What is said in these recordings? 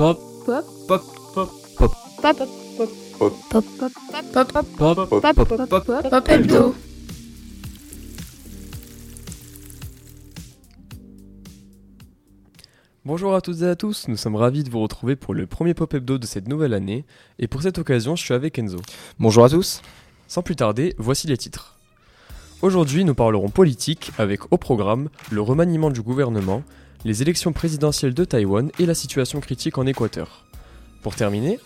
Pop. Pop. Pop. Pop. Pop. Pop. Pop. Pop. Pop. Pop. Pop. Pop. Pop. Pop. Pop hebdo. Bonjour à toutes et à tous, nous sommes ravis de vous retrouver pour le premier Pop Hebdo de cette nouvelle année, et pour cette occasion je suis avec Enzo. Bonjour à tous. Sans plus tarder, voici les titres. Aujourd'hui nous parlerons politique avec au programme le remaniement du gouvernement, les élections présidentielles de Taïwan et la situation critique en Équateur. Pour terminer,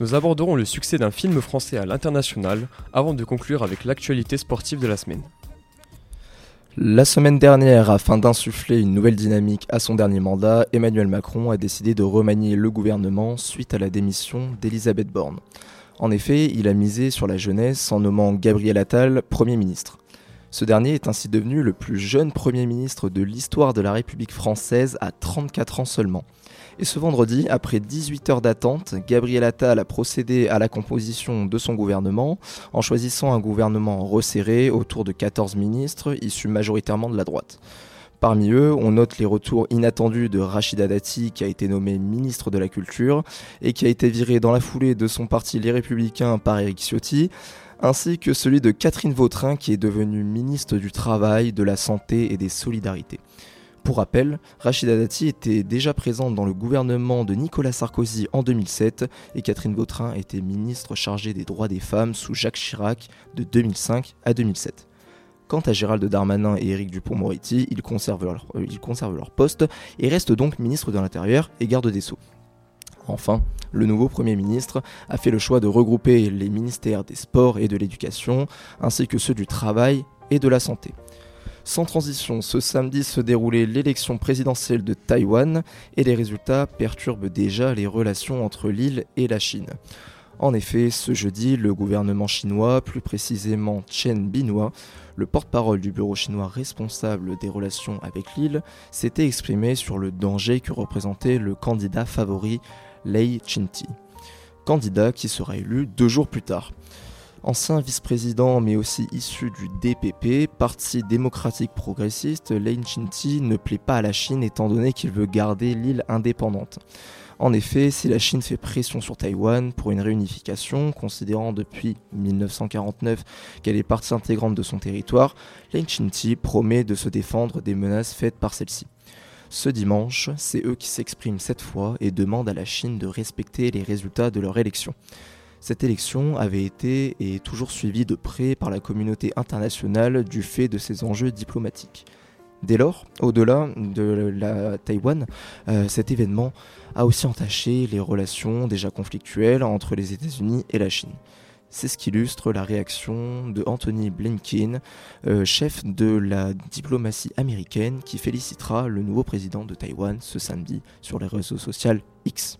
nous aborderons le succès d'un film français à l'international avant de conclure avec l'actualité sportive de la semaine. La semaine dernière, afin d'insuffler une nouvelle dynamique à son dernier mandat, Emmanuel Macron a décidé de remanier le gouvernement suite à la démission d'Elisabeth Borne. En effet, il a misé sur la jeunesse en nommant Gabriel Attal Premier ministre. Ce dernier est ainsi devenu le plus jeune Premier ministre de l'histoire de la République française à 34 ans seulement. Et ce vendredi, après 18 heures d'attente, Gabriel Attal a procédé à la composition de son gouvernement en choisissant un gouvernement resserré autour de 14 ministres issus majoritairement de la droite. Parmi eux, on note les retours inattendus de Rachida Dati, qui a été nommé ministre de la Culture et qui a été viré dans la foulée de son parti Les Républicains par Éric Ciotti, ainsi que celui de Catherine Vautrin, qui est devenue ministre du Travail, de la Santé et des Solidarités. Pour rappel, Rachida Dati était déjà présente dans le gouvernement de Nicolas Sarkozy en 2007 et Catherine Vautrin était ministre chargée des droits des femmes sous Jacques Chirac de 2005 à 2007. Quant à Gérald Darmanin et Éric Dupont-Moretti, ils conservent, leur, euh, ils conservent leur poste et restent donc ministre de l'Intérieur et garde des Sceaux. Enfin, le nouveau Premier ministre a fait le choix de regrouper les ministères des Sports et de l'Éducation, ainsi que ceux du Travail et de la Santé. Sans transition, ce samedi se déroulait l'élection présidentielle de Taïwan et les résultats perturbent déjà les relations entre l'île et la Chine. En effet, ce jeudi, le gouvernement chinois, plus précisément Chen Binhua, le porte-parole du bureau chinois responsable des relations avec l'île, s'était exprimé sur le danger que représentait le candidat favori Lei Chinti, candidat qui sera élu deux jours plus tard. Ancien vice-président mais aussi issu du DPP, Parti démocratique progressiste, Lei Chinti ne plaît pas à la Chine étant donné qu'il veut garder l'île indépendante. En effet, si la Chine fait pression sur Taïwan pour une réunification, considérant depuis 1949 qu'elle est partie intégrante de son territoire, Lei Chinti promet de se défendre des menaces faites par celle-ci. Ce dimanche, c'est eux qui s'expriment cette fois et demandent à la Chine de respecter les résultats de leur élection. Cette élection avait été et est toujours suivie de près par la communauté internationale du fait de ses enjeux diplomatiques. Dès lors, au-delà de la Taïwan, euh, cet événement a aussi entaché les relations déjà conflictuelles entre les États-Unis et la Chine. C'est ce qu'illustre la réaction de Anthony Blinken, euh, chef de la diplomatie américaine, qui félicitera le nouveau président de Taïwan ce samedi sur les réseaux sociaux X.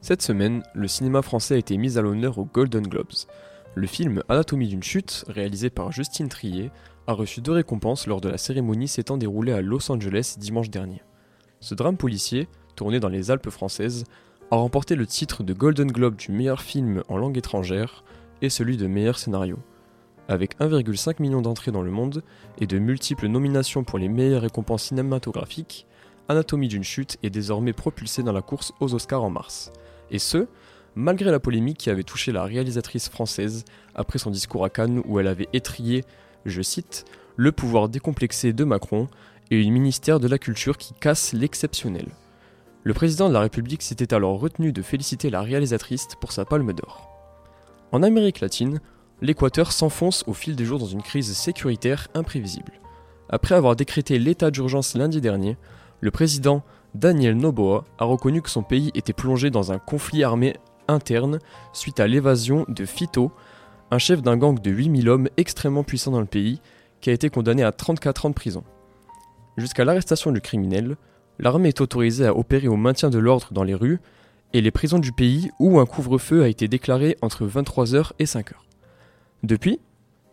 Cette semaine, le cinéma français a été mis à l'honneur aux Golden Globes. Le film Anatomie d'une chute, réalisé par Justine Trier, a reçu deux récompenses lors de la cérémonie s'étant déroulée à Los Angeles dimanche dernier. Ce drame policier, tourné dans les Alpes françaises, a remporté le titre de Golden Globe du meilleur film en langue étrangère et celui de meilleur scénario. Avec 1,5 million d'entrées dans le monde et de multiples nominations pour les meilleures récompenses cinématographiques, Anatomie d'une chute est désormais propulsé dans la course aux Oscars en mars. Et ce, malgré la polémique qui avait touché la réalisatrice française après son discours à Cannes où elle avait étrié, je cite, le pouvoir décomplexé de Macron et une ministère de la Culture qui casse l'exceptionnel. Le président de la République s'était alors retenu de féliciter la réalisatrice pour sa palme d'or. En Amérique latine, l'Équateur s'enfonce au fil des jours dans une crise sécuritaire imprévisible. Après avoir décrété l'état d'urgence lundi dernier, le président Daniel Noboa a reconnu que son pays était plongé dans un conflit armé interne suite à l'évasion de Fito, un chef d'un gang de 8000 hommes extrêmement puissant dans le pays, qui a été condamné à 34 ans de prison. Jusqu'à l'arrestation du criminel, l'armée est autorisée à opérer au maintien de l'ordre dans les rues et les prisons du pays où un couvre-feu a été déclaré entre 23h et 5h. Depuis,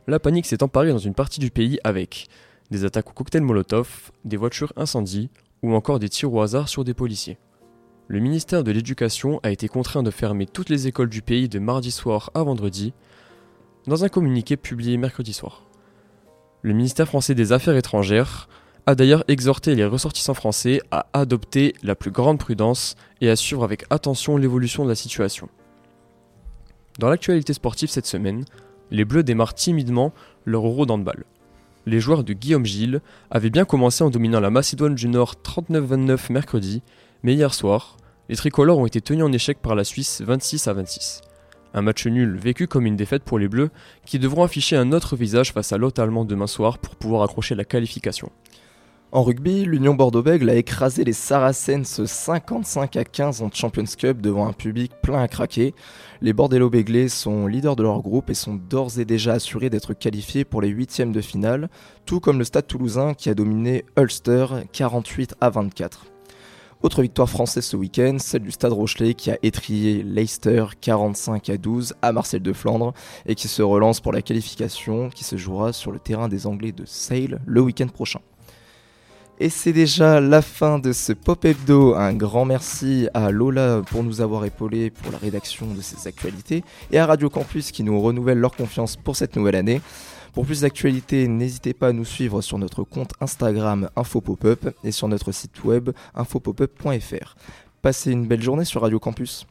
la panique s'est emparée dans une partie du pays avec des attaques au cocktail Molotov, des voitures incendies ou encore des tirs au hasard sur des policiers. Le ministère de l'Éducation a été contraint de fermer toutes les écoles du pays de mardi soir à vendredi, dans un communiqué publié mercredi soir. Le ministère français des Affaires étrangères a d'ailleurs exhorté les ressortissants français à adopter la plus grande prudence et à suivre avec attention l'évolution de la situation. Dans l'actualité sportive cette semaine, les Bleus démarrent timidement leur euro d'handball. Les joueurs de Guillaume Gilles avaient bien commencé en dominant la Macédoine du Nord 39-29 mercredi, mais hier soir, les tricolores ont été tenus en échec par la Suisse 26 à 26. Un match nul vécu comme une défaite pour les Bleus qui devront afficher un autre visage face à l'hôte allemand demain soir pour pouvoir accrocher la qualification. En rugby, l'Union Bordeaux-Bègles a écrasé les Saracens 55 à 15 en Champions Cup devant un public plein à craquer. Les Bordello-Béglés sont leaders de leur groupe et sont d'ores et déjà assurés d'être qualifiés pour les huitièmes de finale, tout comme le Stade toulousain qui a dominé Ulster 48 à 24. Autre victoire française ce week-end, celle du Stade Rochelet qui a étrié Leicester 45 à 12 à Marseille de Flandre et qui se relance pour la qualification qui se jouera sur le terrain des Anglais de Sale le week-end prochain. Et c'est déjà la fin de ce Pop Hebdo. Un grand merci à Lola pour nous avoir épaulés pour la rédaction de ces actualités et à Radio Campus qui nous renouvelle leur confiance pour cette nouvelle année. Pour plus d'actualités, n'hésitez pas à nous suivre sur notre compte Instagram InfoPopUp et sur notre site web infopopup.fr. Passez une belle journée sur Radio Campus.